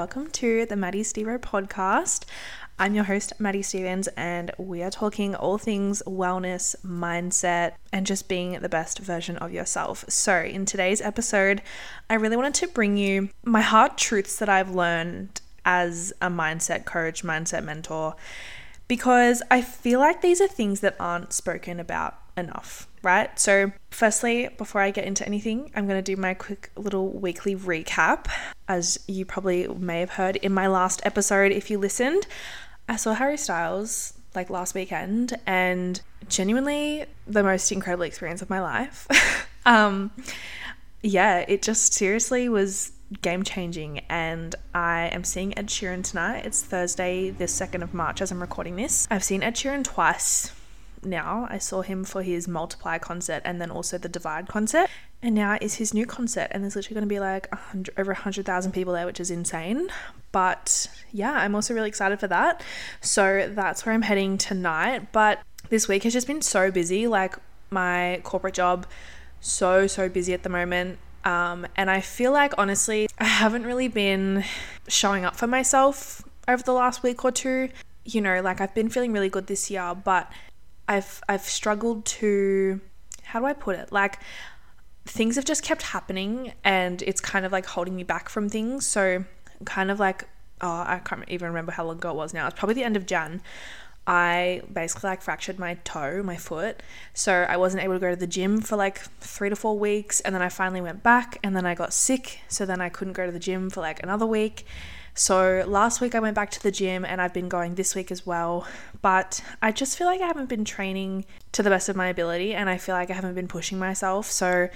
welcome to the Maddy Stepho podcast. I'm your host, Maddy Stephens, and we are talking all things wellness, mindset, and just being the best version of yourself. So, in today's episode, I really wanted to bring you my hard truths that I've learned as a mindset coach, mindset mentor, because I feel like these are things that aren't spoken about enough, right? So, firstly, before I get into anything, I'm going to do my quick little weekly recap. As you probably may have heard in my last episode, if you listened, I saw Harry Styles like last weekend and genuinely the most incredible experience of my life. um, yeah, it just seriously was game changing. And I am seeing Ed Sheeran tonight. It's Thursday, the 2nd of March, as I'm recording this. I've seen Ed Sheeran twice now. I saw him for his Multiply concert and then also the Divide concert. And now is his new concert, and there's literally going to be like 100, over 100,000 people there, which is insane. But yeah, I'm also really excited for that. So that's where I'm heading tonight. But this week has just been so busy. Like my corporate job, so, so busy at the moment. Um, and I feel like honestly, I haven't really been showing up for myself over the last week or two. You know, like I've been feeling really good this year, but I've I've struggled to how do I put it? Like things have just kept happening and it's kind of like holding me back from things. So kind of like oh, I can't even remember how long ago it was now. It's probably the end of Jan. I basically like fractured my toe, my foot. So I wasn't able to go to the gym for like three to four weeks. And then I finally went back and then I got sick. So then I couldn't go to the gym for like another week. So last week I went back to the gym and I've been going this week as well. But I just feel like I haven't been training to the best of my ability and I feel like I haven't been pushing myself. So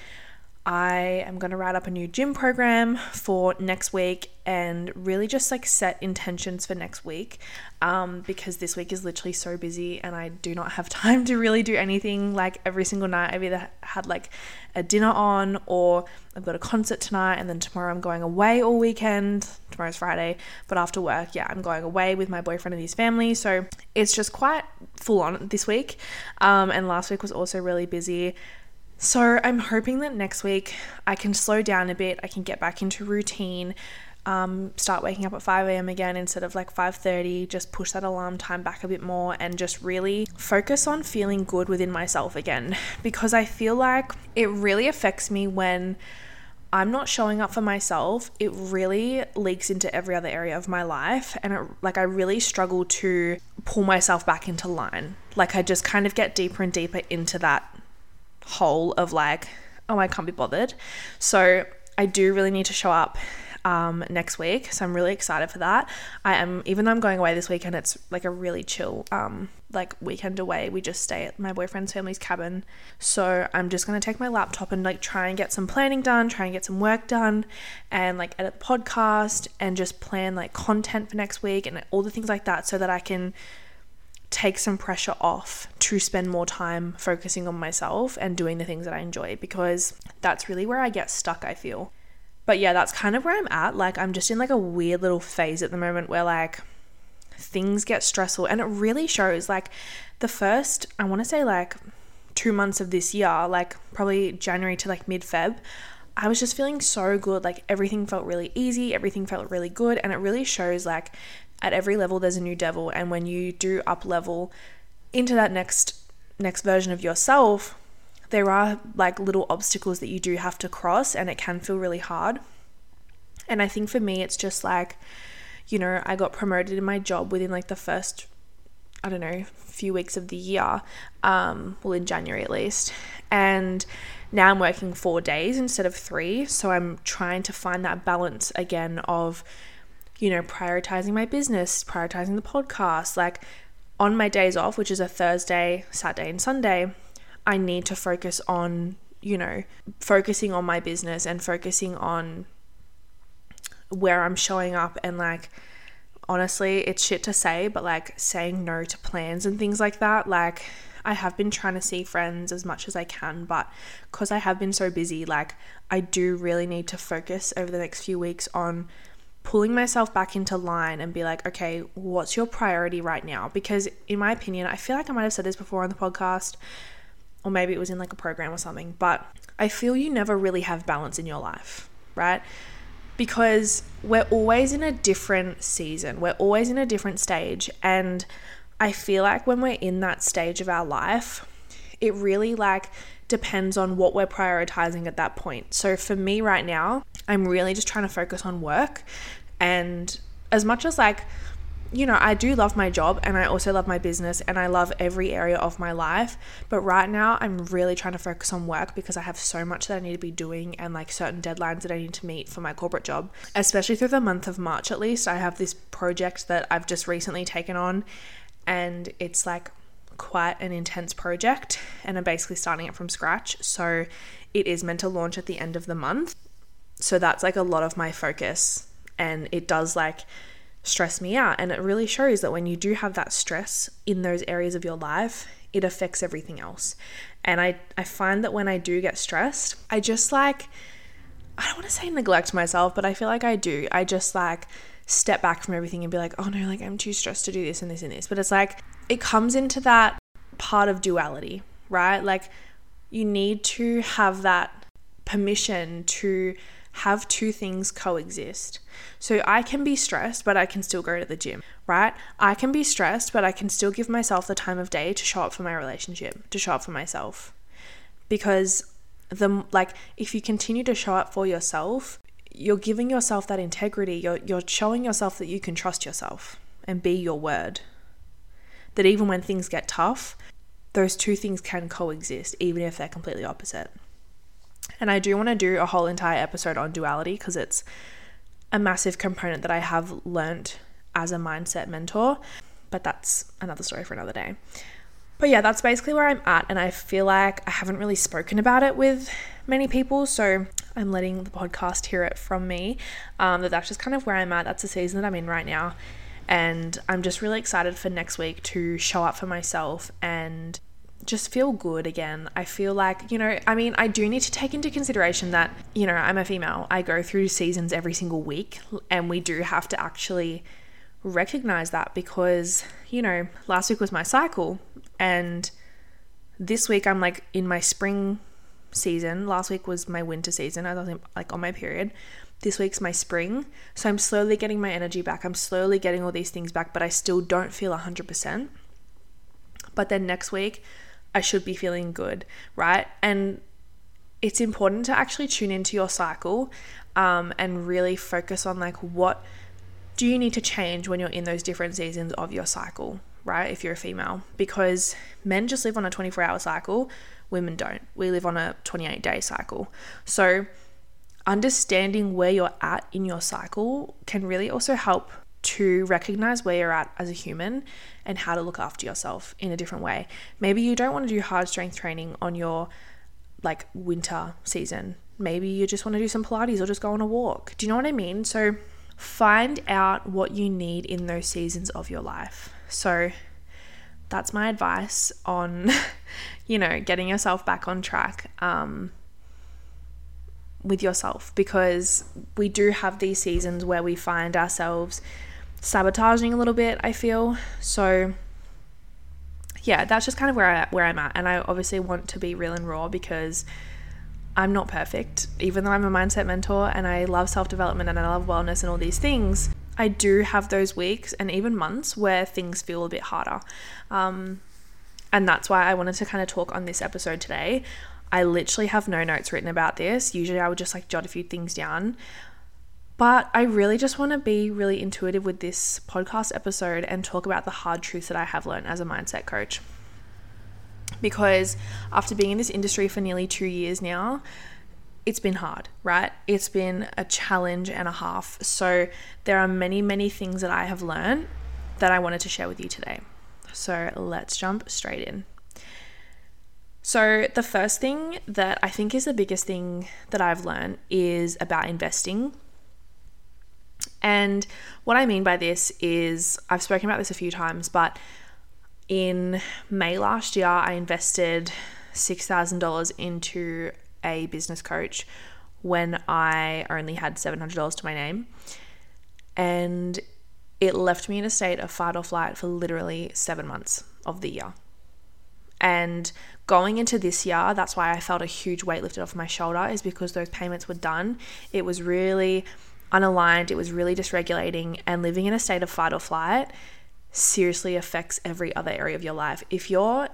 I am going to write up a new gym program for next week and really just like set intentions for next week um, because this week is literally so busy and I do not have time to really do anything like every single night. I've either had like a dinner on or I've got a concert tonight and then tomorrow I'm going away all weekend. Tomorrow's Friday, but after work, yeah, I'm going away with my boyfriend and his family. So it's just quite full on this week. Um, and last week was also really busy. So I'm hoping that next week I can slow down a bit, I can get back into routine, um, start waking up at 5 a.m. again instead of like 5:30, just push that alarm time back a bit more and just really focus on feeling good within myself again because I feel like it really affects me when I'm not showing up for myself, it really leaks into every other area of my life. And it, like, I really struggle to pull myself back into line. Like, I just kind of get deeper and deeper into that hole of like, oh, I can't be bothered. So I do really need to show up um, next week. So I'm really excited for that. I am, even though I'm going away this weekend, it's like a really chill, um, like weekend away. We just stay at my boyfriend's family's cabin. So I'm just going to take my laptop and like try and get some planning done, try and get some work done, and like edit the podcast and just plan like content for next week and all the things like that so that I can take some pressure off to spend more time focusing on myself and doing the things that I enjoy because that's really where I get stuck, I feel. But yeah, that's kind of where I'm at. Like, I'm just in like a weird little phase at the moment where like things get stressful and it really shows. Like, the first, I want to say like two months of this year, like probably January to like mid Feb, I was just feeling so good. Like, everything felt really easy, everything felt really good. And it really shows like at every level there's a new devil. And when you do up level into that next next version of yourself there are like little obstacles that you do have to cross and it can feel really hard. And i think for me it's just like you know i got promoted in my job within like the first i don't know few weeks of the year um well in january at least. And now i'm working four days instead of three. So i'm trying to find that balance again of you know, prioritizing my business, prioritizing the podcast. Like on my days off, which is a Thursday, Saturday, and Sunday, I need to focus on, you know, focusing on my business and focusing on where I'm showing up and like honestly, it's shit to say, but like saying no to plans and things like that. Like, I have been trying to see friends as much as I can, but because I have been so busy, like, I do really need to focus over the next few weeks on pulling myself back into line and be like, okay, what's your priority right now? Because, in my opinion, I feel like I might have said this before on the podcast, or maybe it was in like a program or something, but I feel you never really have balance in your life, right? because we're always in a different season, we're always in a different stage. And I feel like when we're in that stage of our life, it really like depends on what we're prioritizing at that point. So for me right now, I'm really just trying to focus on work and as much as like you know, I do love my job and I also love my business and I love every area of my life. But right now, I'm really trying to focus on work because I have so much that I need to be doing and like certain deadlines that I need to meet for my corporate job. Especially through the month of March, at least, I have this project that I've just recently taken on and it's like quite an intense project and I'm basically starting it from scratch. So it is meant to launch at the end of the month. So that's like a lot of my focus and it does like stress me out. And it really shows that when you do have that stress in those areas of your life, it affects everything else. And I, I find that when I do get stressed, I just like, I don't want to say neglect myself, but I feel like I do. I just like step back from everything and be like, oh no, like I'm too stressed to do this and this and this. But it's like, it comes into that part of duality, right? Like, you need to have that permission to have two things coexist. So I can be stressed, but I can still go to the gym, right? I can be stressed, but I can still give myself the time of day to show up for my relationship, to show up for myself. Because the like if you continue to show up for yourself, you're giving yourself that integrity. You're you're showing yourself that you can trust yourself and be your word. That even when things get tough, those two things can coexist even if they're completely opposite. And I do want to do a whole entire episode on duality because it's a massive component that I have learnt as a mindset mentor. But that's another story for another day. But yeah, that's basically where I'm at. And I feel like I haven't really spoken about it with many people. So I'm letting the podcast hear it from me. Um, that that's just kind of where I'm at. That's the season that I'm in right now. And I'm just really excited for next week to show up for myself and just feel good again. I feel like, you know, I mean, I do need to take into consideration that, you know, I'm a female. I go through seasons every single week, and we do have to actually recognize that because, you know, last week was my cycle, and this week I'm like in my spring season. Last week was my winter season. I was like on my period. This week's my spring. So I'm slowly getting my energy back. I'm slowly getting all these things back, but I still don't feel 100%. But then next week, I should be feeling good, right? And it's important to actually tune into your cycle um, and really focus on like what do you need to change when you're in those different seasons of your cycle, right? If you're a female, because men just live on a 24 hour cycle, women don't. We live on a 28 day cycle. So, understanding where you're at in your cycle can really also help to recognize where you're at as a human and how to look after yourself in a different way. Maybe you don't want to do hard strength training on your like winter season. Maybe you just want to do some Pilates or just go on a walk. Do you know what I mean? So find out what you need in those seasons of your life. So that's my advice on, you know, getting yourself back on track. Um, with yourself because we do have these seasons where we find ourselves sabotaging a little bit, I feel. So yeah, that's just kind of where I where I'm at. And I obviously want to be real and raw because I'm not perfect. Even though I'm a mindset mentor and I love self-development and I love wellness and all these things, I do have those weeks and even months where things feel a bit harder. Um, and that's why I wanted to kind of talk on this episode today. I literally have no notes written about this. Usually I would just like jot a few things down. But I really just want to be really intuitive with this podcast episode and talk about the hard truths that I have learned as a mindset coach. Because after being in this industry for nearly two years now, it's been hard, right? It's been a challenge and a half. So there are many, many things that I have learned that I wanted to share with you today. So let's jump straight in. So, the first thing that I think is the biggest thing that I've learned is about investing and what I mean by this is, I've spoken about this a few times, but in May last year, I invested $6,000 into a business coach when I only had $700 to my name. And it left me in a state of fight or flight for literally seven months of the year. And going into this year, that's why I felt a huge weight lifted off my shoulder, is because those payments were done. It was really unaligned, it was really dysregulating, and living in a state of fight or flight seriously affects every other area of your life. If you're,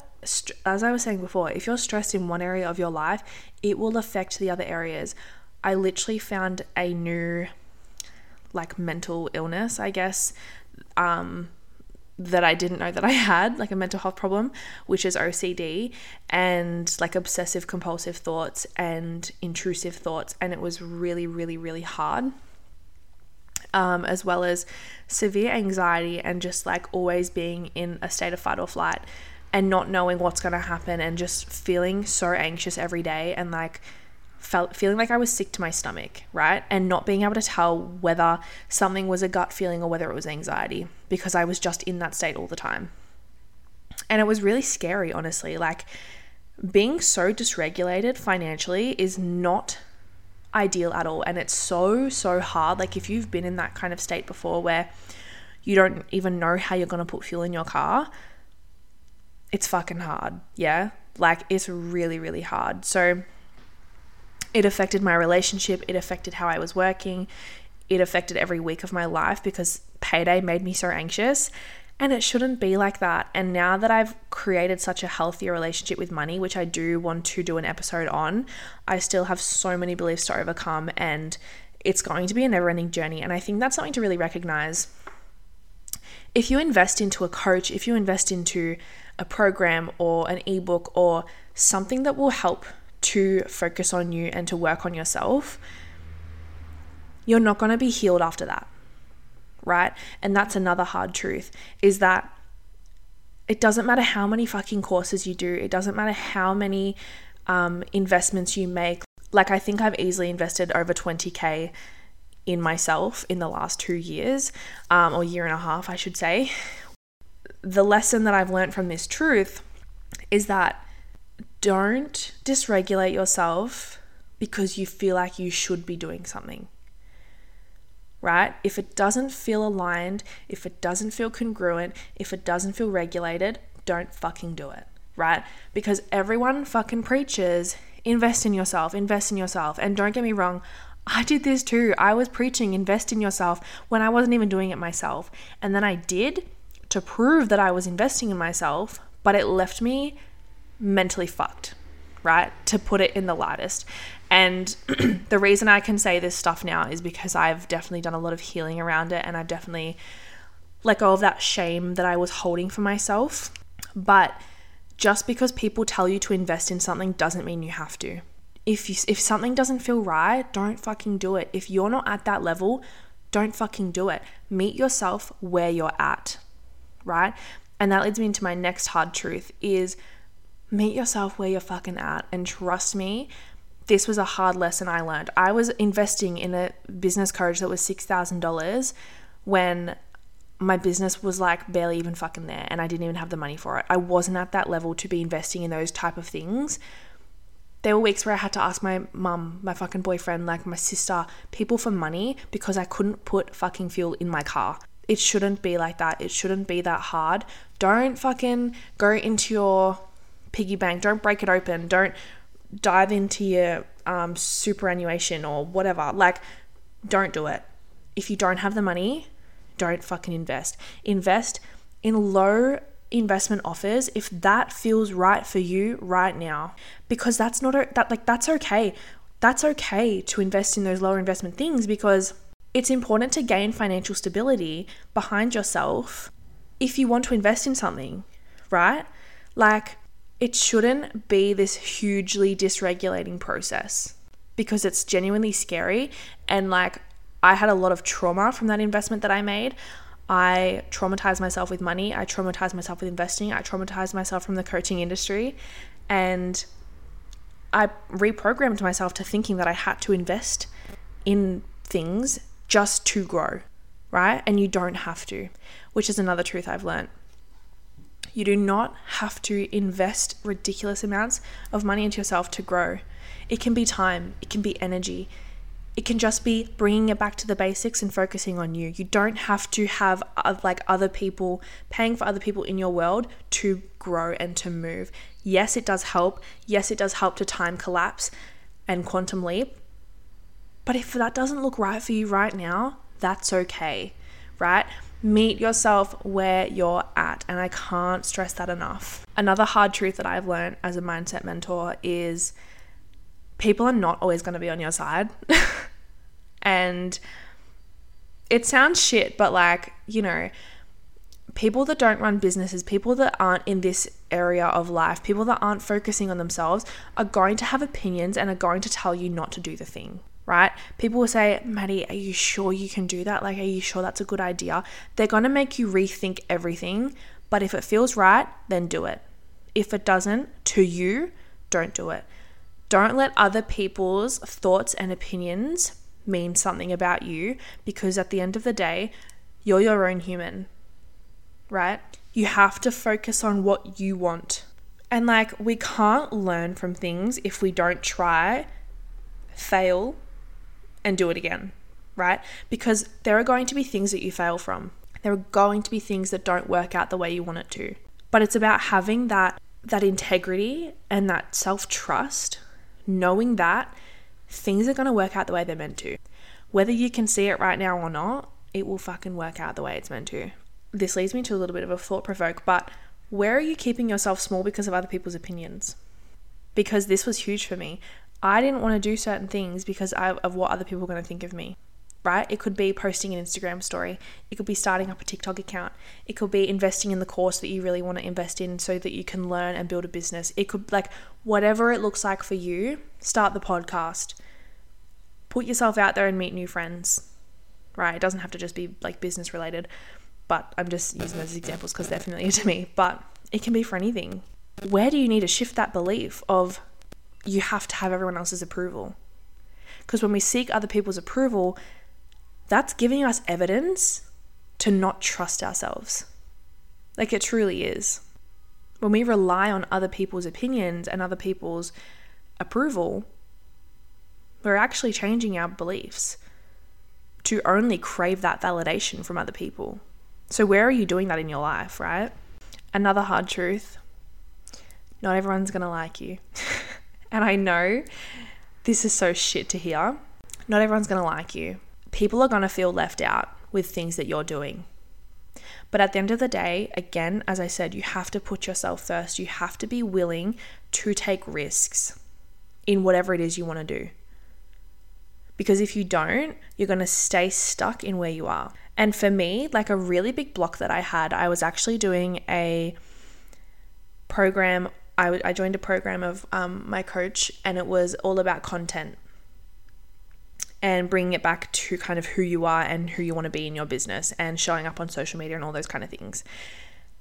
as I was saying before, if you're stressed in one area of your life, it will affect the other areas. I literally found a new, like, mental illness, I guess, um, that I didn't know that I had, like a mental health problem, which is OCD and like obsessive compulsive thoughts and intrusive thoughts. And it was really, really, really hard um, as well as severe anxiety and just like always being in a state of fight or flight and not knowing what's going to happen and just feeling so anxious every day and like felt feeling like I was sick to my stomach, right? And not being able to tell whether something was a gut feeling or whether it was anxiety because I was just in that state all the time. And it was really scary, honestly. Like being so dysregulated financially is not ideal at all. And it's so, so hard. Like, if you've been in that kind of state before where you don't even know how you're going to put fuel in your car, it's fucking hard. Yeah. Like, it's really, really hard. So, it affected my relationship. It affected how I was working. It affected every week of my life because payday made me so anxious. And it shouldn't be like that. And now that I've created such a healthier relationship with money, which I do want to do an episode on, I still have so many beliefs to overcome. And it's going to be a never ending journey. And I think that's something to really recognize. If you invest into a coach, if you invest into a program or an ebook or something that will help to focus on you and to work on yourself, you're not going to be healed after that right? And that's another hard truth is that it doesn't matter how many fucking courses you do, it doesn't matter how many um, investments you make. Like, I think I've easily invested over 20K in myself in the last two years, um, or year and a half, I should say. The lesson that I've learned from this truth is that don't dysregulate yourself because you feel like you should be doing something right? If it doesn't feel aligned, if it doesn't feel congruent, if it doesn't feel regulated, don't fucking do it, right? Because everyone fucking preaches invest in yourself, invest in yourself. And don't get me wrong, I did this too. I was preaching invest in yourself when I wasn't even doing it myself. And then I did to prove that I was investing in myself, but it left me mentally fucked, right? To put it in the lightest. And the reason I can say this stuff now is because I've definitely done a lot of healing around it and I've definitely let go of that shame that I was holding for myself. But just because people tell you to invest in something doesn't mean you have to. If you, if something doesn't feel right, don't fucking do it. If you're not at that level, don't fucking do it. Meet yourself where you're at, right? And that leads me into my next hard truth is meet yourself where you're fucking at and trust me, this was a hard lesson I learned. I was investing in a business coach that was $6,000 when my business was like barely even fucking there and I didn't even have the money for it. I wasn't at that level to be investing in those type of things. There were weeks where I had to ask my mum, my fucking boyfriend, like my sister, people for money because I couldn't put fucking fuel in my car. It shouldn't be like that. It shouldn't be that hard. Don't fucking go into your piggy bank. Don't break it open. Don't dive into your um, superannuation or whatever. Like, don't do it. If you don't have the money, don't fucking invest. Invest in low investment offers if that feels right for you right now because that's not a, that like that's okay that's okay to invest in those lower investment things because it's important to gain financial stability behind yourself if you want to invest in something right like it shouldn't be this hugely dysregulating process because it's genuinely scary. And like, I had a lot of trauma from that investment that I made. I traumatized myself with money. I traumatized myself with investing. I traumatized myself from the coaching industry. And I reprogrammed myself to thinking that I had to invest in things just to grow, right? And you don't have to, which is another truth I've learned. You do not have to invest ridiculous amounts of money into yourself to grow. It can be time, it can be energy, it can just be bringing it back to the basics and focusing on you. You don't have to have uh, like other people paying for other people in your world to grow and to move. Yes, it does help. Yes, it does help to time collapse and quantum leap. But if that doesn't look right for you right now, that's okay, right? Meet yourself where you're at. And I can't stress that enough. Another hard truth that I've learned as a mindset mentor is people are not always going to be on your side. and it sounds shit, but like, you know, people that don't run businesses, people that aren't in this area of life, people that aren't focusing on themselves are going to have opinions and are going to tell you not to do the thing right? People will say, Maddy, are you sure you can do that? Like, are you sure that's a good idea? They're going to make you rethink everything. But if it feels right, then do it. If it doesn't, to you, don't do it. Don't let other people's thoughts and opinions mean something about you because at the end of the day, you're your own human, right? You have to focus on what you want. And like, we can't learn from things if we don't try, fail, and do it again, right? Because there are going to be things that you fail from. There are going to be things that don't work out the way you want it to. But it's about having that that integrity and that self-trust, knowing that things are going to work out the way they're meant to. Whether you can see it right now or not, it will fucking work out the way it's meant to. This leads me to a little bit of a thought provoke, but where are you keeping yourself small because of other people's opinions? Because this was huge for me. I didn't want to do certain things because of what other people were going to think of me, right? It could be posting an Instagram story. It could be starting up a TikTok account. It could be investing in the course that you really want to invest in so that you can learn and build a business. It could, like, whatever it looks like for you, start the podcast. Put yourself out there and meet new friends, right? It doesn't have to just be like business related, but I'm just using those examples because they're familiar to me. But it can be for anything. Where do you need to shift that belief of you have to have everyone else's approval. Because when we seek other people's approval, that's giving us evidence to not trust ourselves. Like it truly is. When we rely on other people's opinions and other people's approval, we're actually changing our beliefs to only crave that validation from other people. So, where are you doing that in your life, right? Another hard truth not everyone's gonna like you. And I know this is so shit to hear. Not everyone's going to like you. People are going to feel left out with things that you're doing. But at the end of the day, again, as I said, you have to put yourself first. You have to be willing to take risks in whatever it is you want to do. Because if you don't, you're going to stay stuck in where you are. And for me, like a really big block that I had, I was actually doing a program I, w- I joined a program of um, my coach, and it was all about content and bringing it back to kind of who you are and who you want to be in your business and showing up on social media and all those kind of things.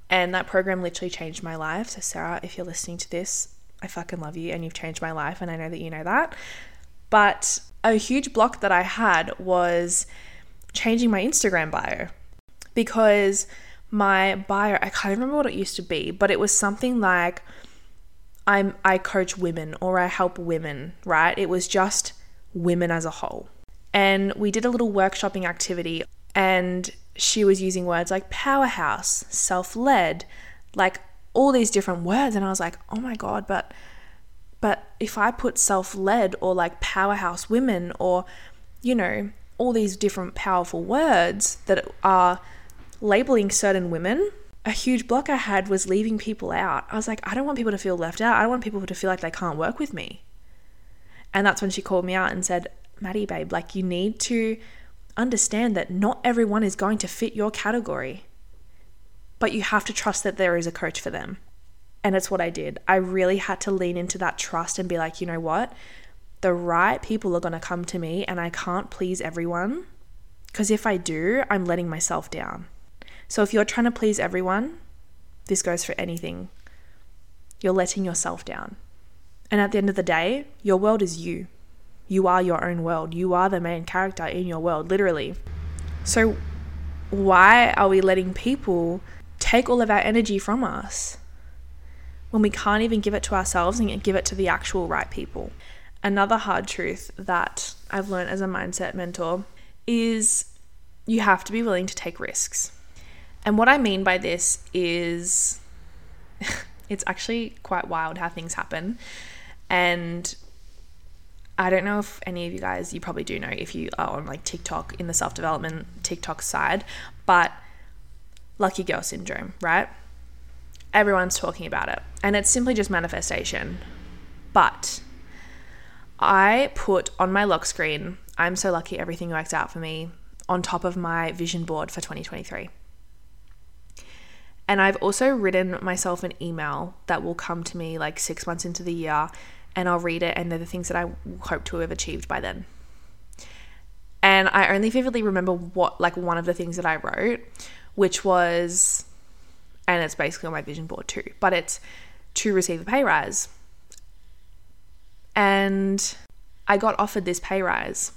And that program literally changed my life. So, Sarah, if you're listening to this, I fucking love you and you've changed my life, and I know that you know that. But a huge block that I had was changing my Instagram bio because my bio, I can't remember what it used to be, but it was something like, I'm I coach women or I help women, right? It was just women as a whole. And we did a little workshopping activity and she was using words like powerhouse, self-led, like all these different words and I was like, "Oh my god, but but if I put self-led or like powerhouse women or you know, all these different powerful words that are labeling certain women a huge block I had was leaving people out. I was like, I don't want people to feel left out. I don't want people to feel like they can't work with me. And that's when she called me out and said, Maddy, babe, like you need to understand that not everyone is going to fit your category, but you have to trust that there is a coach for them. And it's what I did. I really had to lean into that trust and be like, you know what? The right people are going to come to me, and I can't please everyone. Because if I do, I'm letting myself down. So if you're trying to please everyone, this goes for anything. You're letting yourself down. And at the end of the day, your world is you. You are your own world. You are the main character in your world, literally. So, why are we letting people take all of our energy from us when we can't even give it to ourselves and give it to the actual right people? Another hard truth that I've learned as a mindset mentor is you have to be willing to take risks. And what I mean by this is it's actually quite wild how things happen. And I don't know if any of you guys, you probably do know if you are on like TikTok in the self development TikTok side, but lucky girl syndrome, right? Everyone's talking about it. And it's simply just manifestation. But I put on my lock screen, I'm so lucky everything works out for me, on top of my vision board for 2023. And I've also written myself an email that will come to me like six months into the year and I'll read it, and they're the things that I hope to have achieved by then. And I only vividly remember what, like, one of the things that I wrote, which was, and it's basically on my vision board too, but it's to receive a pay rise. And I got offered this pay rise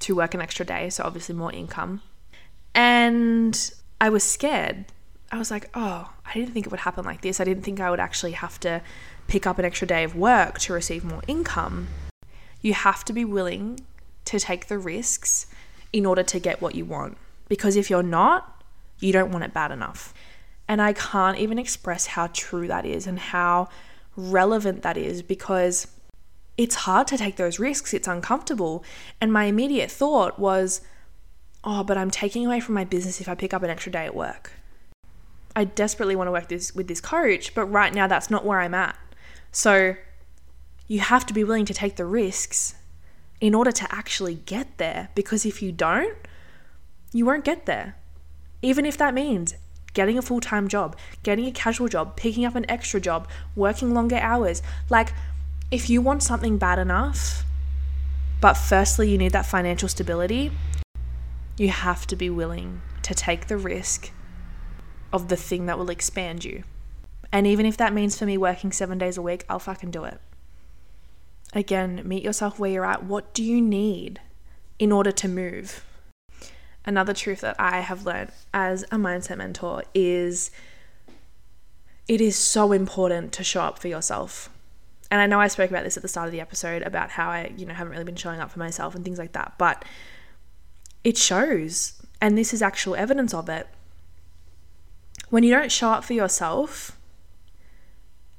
to work an extra day, so obviously more income. And I was scared. I was like, oh, I didn't think it would happen like this. I didn't think I would actually have to pick up an extra day of work to receive more income, you have to be willing to take the risks in order to get what you want. Because if you're not, you don't want it bad enough. And I can't even express how true that is and how relevant that is because it's hard to take those risks. It's uncomfortable. And my immediate thought was, oh, but I'm taking away from my business if I pick up an extra day at work. I desperately want to work this with this coach, but right now that's not where I'm at. So you have to be willing to take the risks in order to actually get there because if you don't, you won't get there. Even if that means getting a full time job, getting a casual job, picking up an extra job, working longer hours. Like, if you want something bad enough, but firstly, you need that financial stability, you have to be willing to take the risk of the thing that will expand you. And even if that means for me working seven days a week, I'll fucking do it. Again, meet yourself where you're at. What do you need in order to move? Another truth that I have learned as a mindset mentor is it is so important to show up for yourself. And I know I spoke about this at the start of the episode about how I, you know, haven't really been showing up for myself and things like that, but it shows. And this is actual evidence of it. When you don't show up for yourself,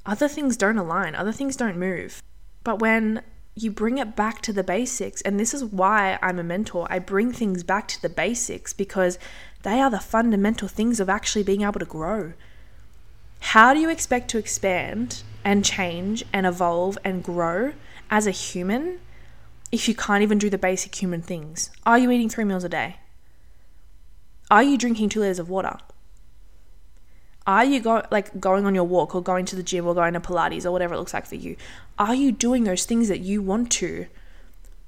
other things don't align, other things don't move. But when you bring it back to the basics, and this is why I'm a mentor, I bring things back to the basics because they are the fundamental things of actually being able to grow. How do you expect to expand and change and evolve and grow as a human if you can't even do the basic human things? Are you eating three meals a day? Are you drinking two liters of water? Are you go like going on your walk or going to the gym or going to Pilates or whatever it looks like for you? Are you doing those things that you want to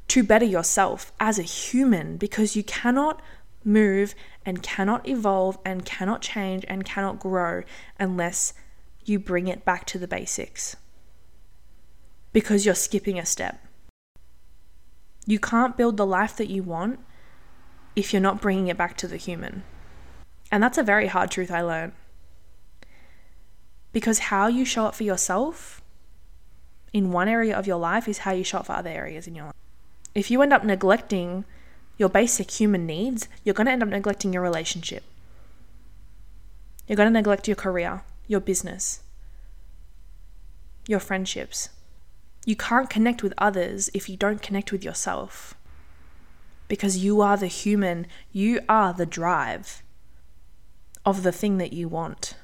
to better yourself as a human because you cannot move and cannot evolve and cannot change and cannot grow unless you bring it back to the basics. Because you're skipping a step. You can't build the life that you want if you're not bringing it back to the human. And that's a very hard truth I learned. Because how you show up for yourself in one area of your life is how you show up for other areas in your life. If you end up neglecting your basic human needs, you're going to end up neglecting your relationship. You're going to neglect your career, your business, your friendships. You can't connect with others if you don't connect with yourself. Because you are the human, you are the drive of the thing that you want.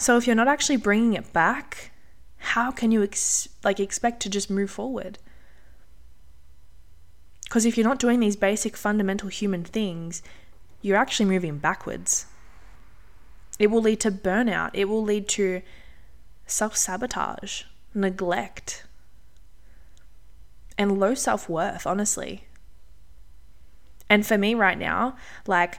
So if you're not actually bringing it back, how can you ex- like expect to just move forward? Because if you're not doing these basic fundamental human things, you're actually moving backwards. It will lead to burnout. It will lead to self sabotage, neglect, and low self worth, honestly. And for me right now, like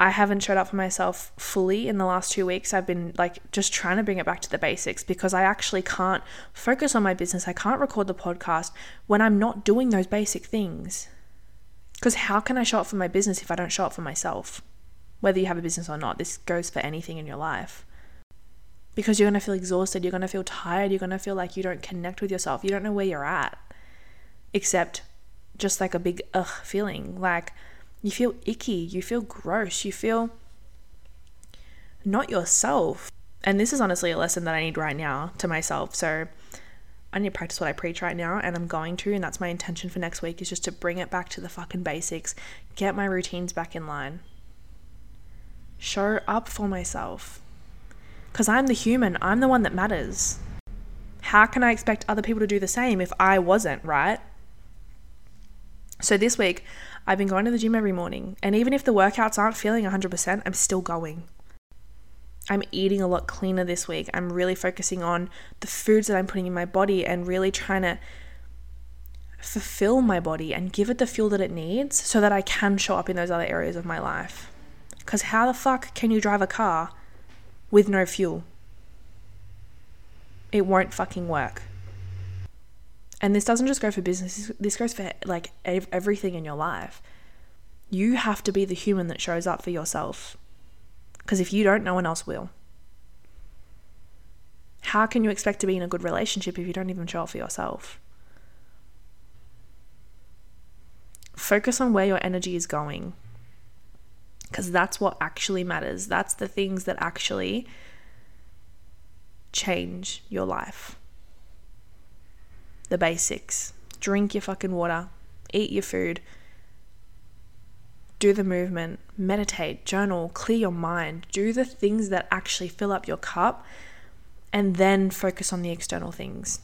I haven't showed up for myself fully in the last two weeks. I've been like just trying to bring it back to the basics because I actually can't focus on my business. I can't record the podcast when I'm not doing those basic things. Because how can I show up for my business if I don't show up for myself? Whether you have a business or not, this goes for anything in your life. Because you're going to feel exhausted, you're going to feel tired, you're going to feel like you don't connect with yourself, you don't know where you're at, except just like a big ugh feeling. Like, you feel icky, you feel gross, you feel not yourself. And this is honestly a lesson that I need right now to myself. So I need to practice what I preach right now, and I'm going to, and that's my intention for next week is just to bring it back to the fucking basics, get my routines back in line, show up for myself. Because I'm the human, I'm the one that matters. How can I expect other people to do the same if I wasn't, right? So this week, I've been going to the gym every morning, and even if the workouts aren't feeling 100%, I'm still going. I'm eating a lot cleaner this week. I'm really focusing on the foods that I'm putting in my body and really trying to fulfill my body and give it the fuel that it needs so that I can show up in those other areas of my life. Because how the fuck can you drive a car with no fuel? It won't fucking work. And this doesn't just go for business, this goes for like everything in your life. You have to be the human that shows up for yourself. Because if you don't, no one else will. How can you expect to be in a good relationship if you don't even show up for yourself? Focus on where your energy is going. Because that's what actually matters. That's the things that actually change your life. The basics. Drink your fucking water, eat your food, do the movement, meditate, journal, clear your mind, do the things that actually fill up your cup, and then focus on the external things.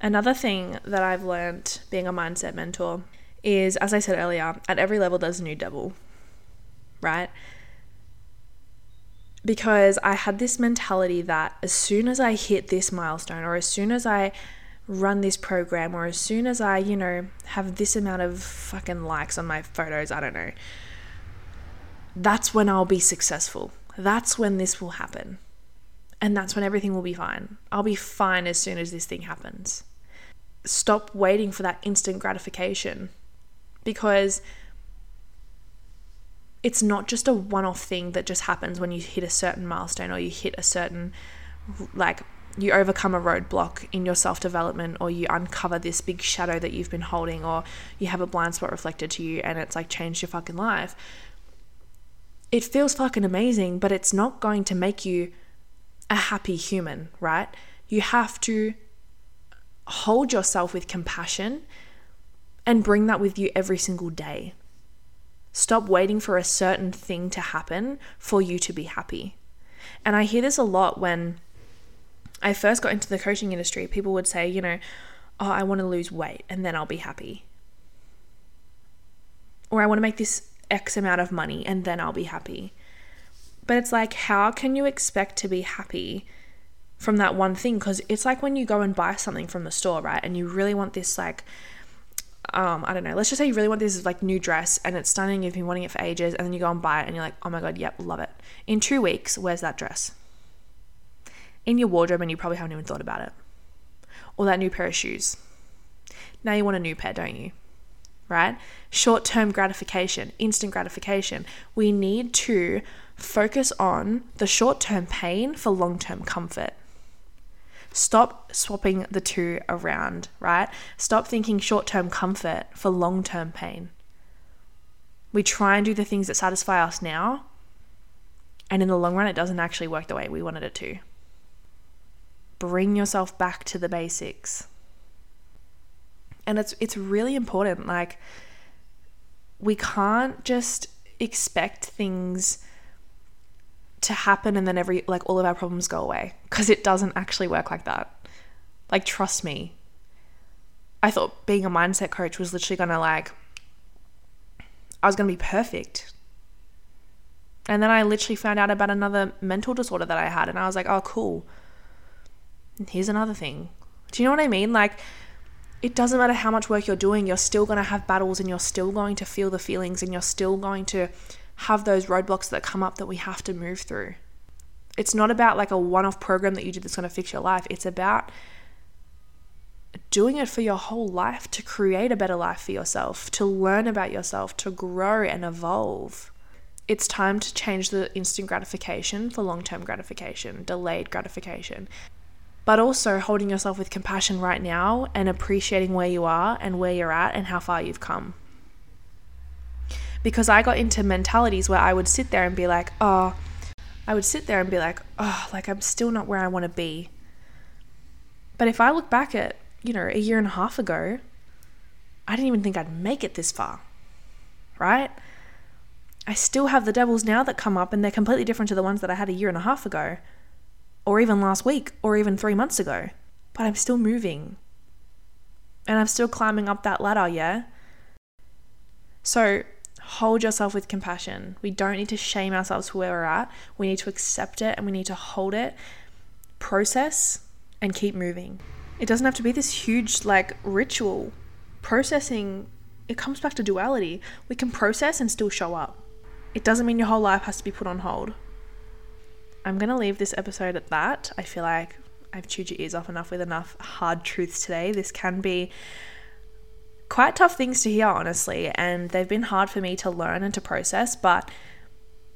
Another thing that I've learned being a mindset mentor is, as I said earlier, at every level there's a new devil, right? Because I had this mentality that as soon as I hit this milestone, or as soon as I run this program or as soon as I, you know, have this amount of fucking likes on my photos, I don't know. That's when I'll be successful. That's when this will happen. And that's when everything will be fine. I'll be fine as soon as this thing happens. Stop waiting for that instant gratification because it's not just a one off thing that just happens when you hit a certain milestone or you hit a certain like you overcome a roadblock in your self development, or you uncover this big shadow that you've been holding, or you have a blind spot reflected to you and it's like changed your fucking life. It feels fucking amazing, but it's not going to make you a happy human, right? You have to hold yourself with compassion and bring that with you every single day. Stop waiting for a certain thing to happen for you to be happy. And I hear this a lot when I first got into the coaching industry, people would say, you know, oh, I want to lose weight and then I'll be happy. Or I want to make this X amount of money and then I'll be happy. But it's like, how can you expect to be happy from that one thing? Because it's like when you go and buy something from the store, right? And you really want this, like, um, I don't know, let's just say you really want this like new dress and it's stunning, you've been wanting it for ages, and then you go and buy it and you're like, oh my God, yep, love it. In two weeks, where's that dress? in your wardrobe and you probably haven't even thought about it. Or that new pair of shoes. Now you want a new pair, don't you? Right? Short term gratification, instant gratification. We need to focus on the short term pain for long term comfort. Stop swapping the two around, right? Stop thinking short term comfort for long term pain. We try and do the things that satisfy us now, and in the long run, it doesn't actually work the way we wanted it to bring yourself back to the basics. And it's it's really important like we can't just expect things to happen and then every like all of our problems go away because it doesn't actually work like that. Like trust me. I thought being a mindset coach was literally going to like I was going to be perfect. And then I literally found out about another mental disorder that I had and I was like, "Oh, cool here's another thing. Do you know what I mean? Like, it doesn't matter how much work you're doing, you're still going to have battles and you're still going to feel the feelings and you're still going to have those roadblocks that come up that we have to move through. It's not about like a one off program that you do that's going to fix your life. It's about doing it for your whole life to create a better life for yourself, to learn about yourself, to grow and evolve. It's time to change the instant gratification for long term gratification, delayed gratification but also holding yourself with compassion right now and appreciating where you are and where you're at and how far you've come. Because I got into mentalities where I would sit there and be like, oh, I would sit there and be like, oh, like I'm still not where I want to be. But if I look back at, you know, a year and a half ago, I didn't even think I'd make it this far, right? I still have the devils now that come up and they're completely different to the ones that I had a year and a half ago, or even last week, or even three months ago. But I'm still moving. And I'm still climbing up that ladder, yeah? So hold yourself with compassion. We don't need to shame ourselves for where we're at. We need to accept it and we need to hold it, process, and keep moving. It doesn't have to be this huge, like, ritual. Processing, it comes back to duality. We can process and still show up. It doesn't mean your whole life has to be put on hold. I'm going to leave this episode at that. I feel like I've chewed your ears off enough with enough hard truths today. This can be quite tough things to hear, honestly, and they've been hard for me to learn and to process, but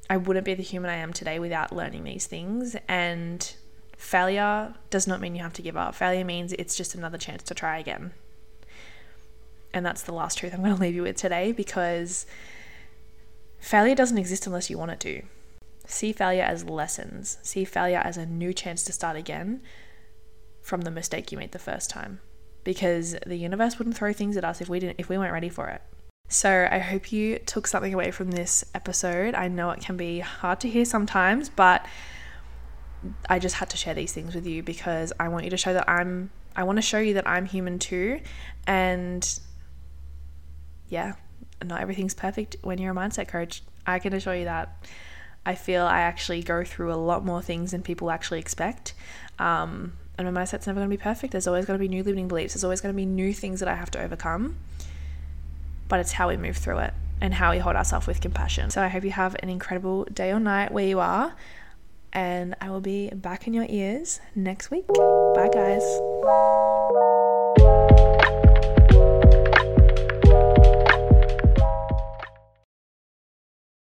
I wouldn't be the human I am today without learning these things. And failure does not mean you have to give up. Failure means it's just another chance to try again. And that's the last truth I'm going to leave you with today because failure doesn't exist unless you want it to. See failure as lessons, see failure as a new chance to start again from the mistake you made the first time because the universe wouldn't throw things at us if we didn't if we weren't ready for it. So, I hope you took something away from this episode. I know it can be hard to hear sometimes, but I just had to share these things with you because I want you to show that I'm I want to show you that I'm human too and yeah, not everything's perfect when you're a mindset coach. I can assure you that. I feel I actually go through a lot more things than people actually expect. Um, and my mindset's never going to be perfect. There's always going to be new limiting beliefs. There's always going to be new things that I have to overcome. But it's how we move through it and how we hold ourselves with compassion. So I hope you have an incredible day or night where you are. And I will be back in your ears next week. Bye, guys.